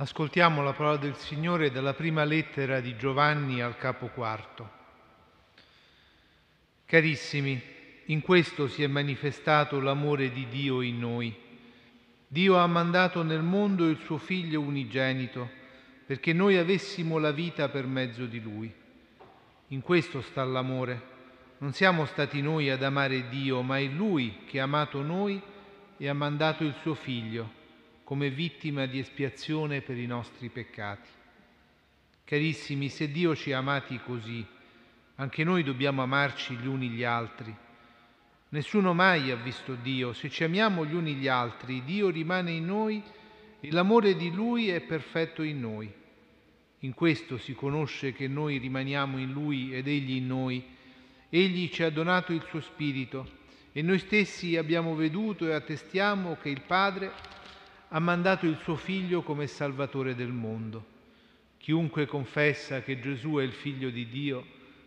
Ascoltiamo la parola del Signore dalla prima lettera di Giovanni al capo quarto. Carissimi, in questo si è manifestato l'amore di Dio in noi. Dio ha mandato nel mondo il suo Figlio unigenito perché noi avessimo la vita per mezzo di Lui. In questo sta l'amore. Non siamo stati noi ad amare Dio, ma è Lui che ha amato noi e ha mandato il suo Figlio come vittima di espiazione per i nostri peccati. Carissimi, se Dio ci ha amati così, anche noi dobbiamo amarci gli uni gli altri. Nessuno mai ha visto Dio. Se ci amiamo gli uni gli altri, Dio rimane in noi e l'amore di Lui è perfetto in noi. In questo si conosce che noi rimaniamo in Lui ed Egli in noi. Egli ci ha donato il suo Spirito e noi stessi abbiamo veduto e attestiamo che il Padre ha mandato il suo Figlio come Salvatore del mondo. Chiunque confessa che Gesù è il Figlio di Dio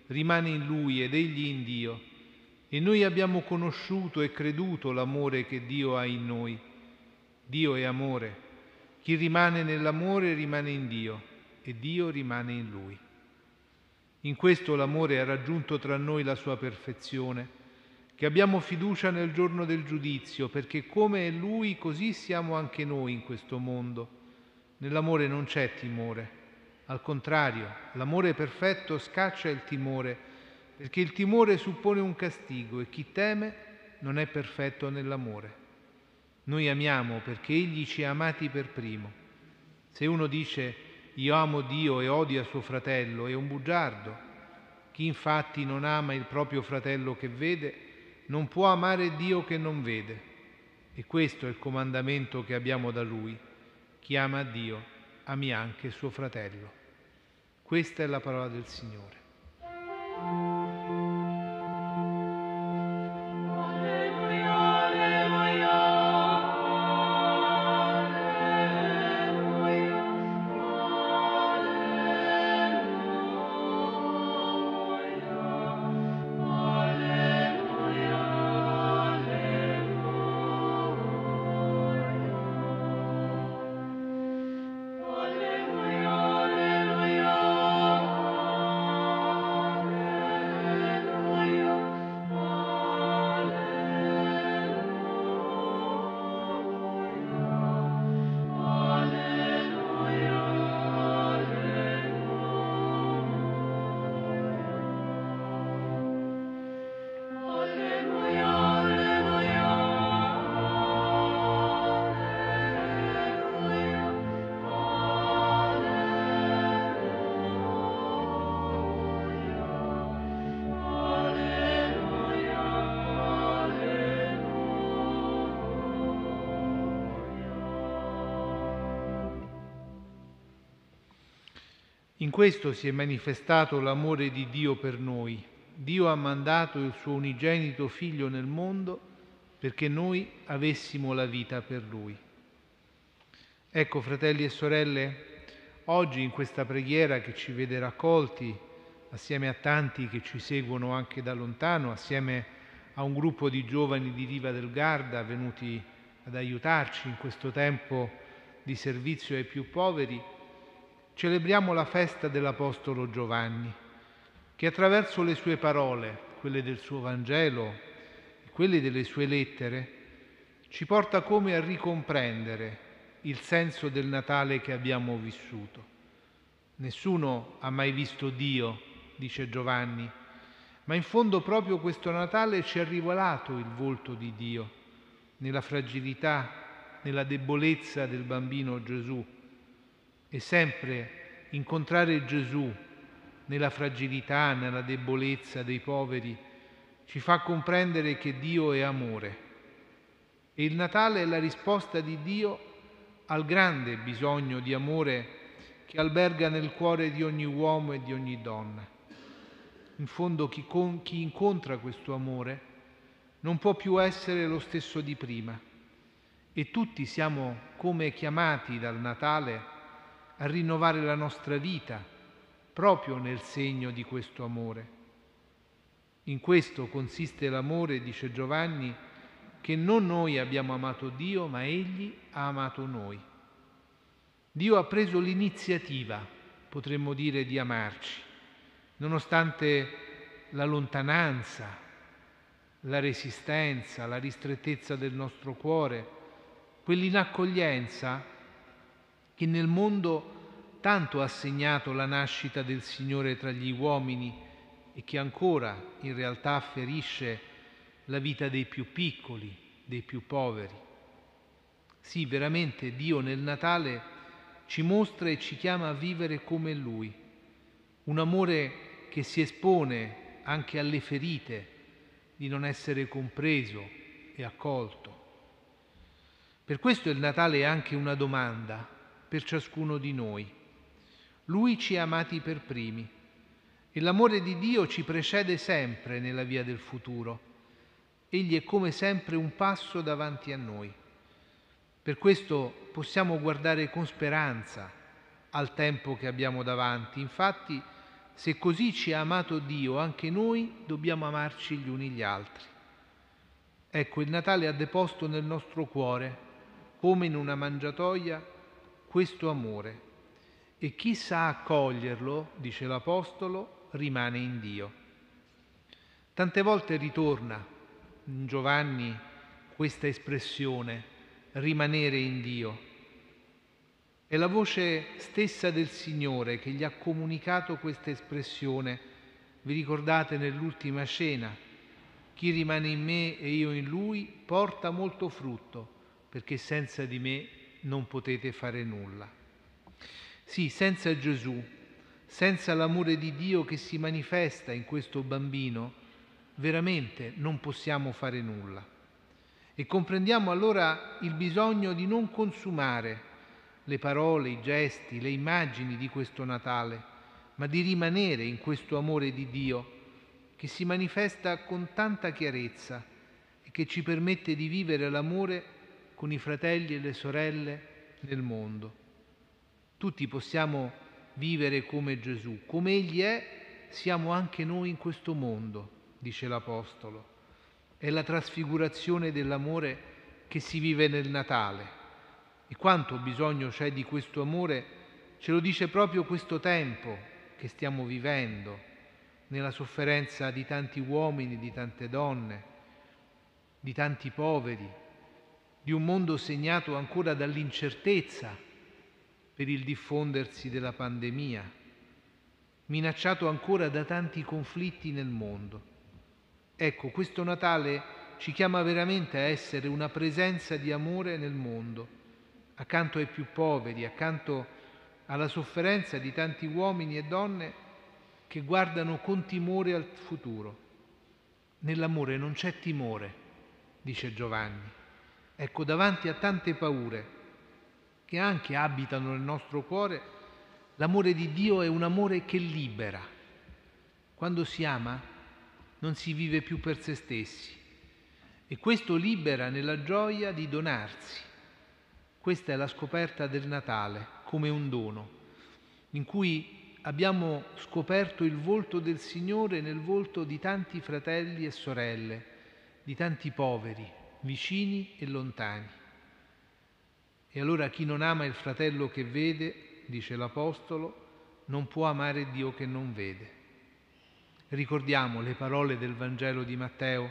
rimane in Lui ed Egli in Dio. E noi abbiamo conosciuto e creduto l'amore che Dio ha in noi. Dio è amore. Chi rimane nell'amore rimane in Dio e Dio rimane in Lui. In questo l'amore ha raggiunto tra noi la sua perfezione che abbiamo fiducia nel giorno del giudizio, perché come è Lui così siamo anche noi in questo mondo. Nell'amore non c'è timore, al contrario, l'amore perfetto scaccia il timore, perché il timore suppone un castigo e chi teme non è perfetto nell'amore. Noi amiamo perché Egli ci ha amati per primo. Se uno dice io amo Dio e odia suo fratello, è un bugiardo. Chi infatti non ama il proprio fratello che vede, non può amare Dio che non vede. E questo è il comandamento che abbiamo da Lui. Chi ama Dio, ami anche suo fratello. Questa è la parola del Signore. In questo si è manifestato l'amore di Dio per noi. Dio ha mandato il suo unigenito figlio nel mondo perché noi avessimo la vita per lui. Ecco, fratelli e sorelle, oggi in questa preghiera che ci vede raccolti, assieme a tanti che ci seguono anche da lontano, assieme a un gruppo di giovani di Riva del Garda venuti ad aiutarci in questo tempo di servizio ai più poveri, celebriamo la festa dell'Apostolo Giovanni, che attraverso le sue parole, quelle del suo Vangelo quelle delle sue lettere, ci porta come a ricomprendere il senso del Natale che abbiamo vissuto. Nessuno ha mai visto Dio, dice Giovanni, ma in fondo proprio questo Natale ci ha rivelato il volto di Dio, nella fragilità, nella debolezza del bambino Gesù e sempre incontrare Gesù nella fragilità, nella debolezza dei poveri, ci fa comprendere che Dio è amore. E il Natale è la risposta di Dio al grande bisogno di amore che alberga nel cuore di ogni uomo e di ogni donna. In fondo chi, con, chi incontra questo amore non può più essere lo stesso di prima e tutti siamo come chiamati dal Natale a rinnovare la nostra vita proprio nel segno di questo amore. In questo consiste l'amore, dice Giovanni, che non noi abbiamo amato Dio, ma Egli ha amato noi. Dio ha preso l'iniziativa, potremmo dire, di amarci, nonostante la lontananza, la resistenza, la ristrettezza del nostro cuore, quell'inaccoglienza che nel mondo tanto ha segnato la nascita del Signore tra gli uomini e che ancora in realtà ferisce la vita dei più piccoli, dei più poveri. Sì, veramente Dio nel Natale ci mostra e ci chiama a vivere come Lui, un amore che si espone anche alle ferite di non essere compreso e accolto. Per questo il Natale è anche una domanda per ciascuno di noi. Lui ci ha amati per primi e l'amore di Dio ci precede sempre nella via del futuro. Egli è come sempre un passo davanti a noi. Per questo possiamo guardare con speranza al tempo che abbiamo davanti. Infatti, se così ci ha amato Dio, anche noi dobbiamo amarci gli uni gli altri. Ecco, il Natale ha deposto nel nostro cuore, come in una mangiatoia, questo amore. E chi sa accoglierlo, dice l'Apostolo, rimane in Dio. Tante volte ritorna in Giovanni questa espressione, rimanere in Dio. È la voce stessa del Signore che gli ha comunicato questa espressione. Vi ricordate nell'ultima cena? Chi rimane in me e io in lui porta molto frutto, perché senza di me non potete fare nulla. Sì, senza Gesù, senza l'amore di Dio che si manifesta in questo bambino, veramente non possiamo fare nulla. E comprendiamo allora il bisogno di non consumare le parole, i gesti, le immagini di questo Natale, ma di rimanere in questo amore di Dio che si manifesta con tanta chiarezza e che ci permette di vivere l'amore con i fratelli e le sorelle nel mondo. Tutti possiamo vivere come Gesù, come Egli è, siamo anche noi in questo mondo, dice l'Apostolo. È la trasfigurazione dell'amore che si vive nel Natale e quanto bisogno c'è di questo amore ce lo dice proprio questo tempo che stiamo vivendo, nella sofferenza di tanti uomini, di tante donne, di tanti poveri, di un mondo segnato ancora dall'incertezza per il diffondersi della pandemia, minacciato ancora da tanti conflitti nel mondo. Ecco, questo Natale ci chiama veramente a essere una presenza di amore nel mondo accanto ai più poveri, accanto alla sofferenza di tanti uomini e donne che guardano con timore al futuro. Nell'amore non c'è timore, dice Giovanni. Ecco, davanti a tante paure che anche abitano nel nostro cuore, l'amore di Dio è un amore che libera. Quando si ama non si vive più per se stessi. E questo libera nella gioia di donarsi. Questa è la scoperta del Natale come un dono, in cui abbiamo scoperto il volto del Signore nel volto di tanti fratelli e sorelle, di tanti poveri, vicini e lontani. E allora chi non ama il fratello che vede, dice l'Apostolo, non può amare Dio che non vede. Ricordiamo le parole del Vangelo di Matteo,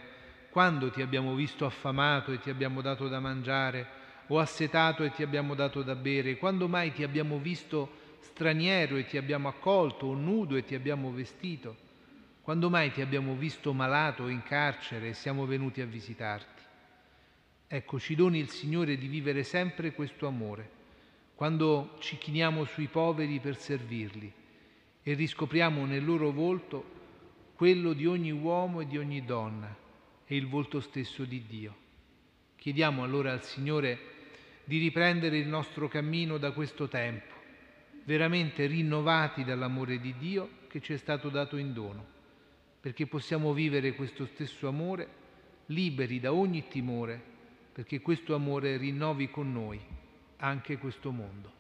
quando ti abbiamo visto affamato e ti abbiamo dato da mangiare, o assetato e ti abbiamo dato da bere? Quando mai ti abbiamo visto straniero e ti abbiamo accolto, o nudo e ti abbiamo vestito? Quando mai ti abbiamo visto malato o in carcere e siamo venuti a visitarti? Ecco, ci doni il Signore di vivere sempre questo amore, quando ci chiniamo sui poveri per servirli e riscopriamo nel loro volto quello di ogni uomo e di ogni donna e il volto stesso di Dio. Chiediamo allora al Signore di riprendere il nostro cammino da questo tempo, veramente rinnovati dall'amore di Dio che ci è stato dato in dono, perché possiamo vivere questo stesso amore liberi da ogni timore, perché questo amore rinnovi con noi anche questo mondo.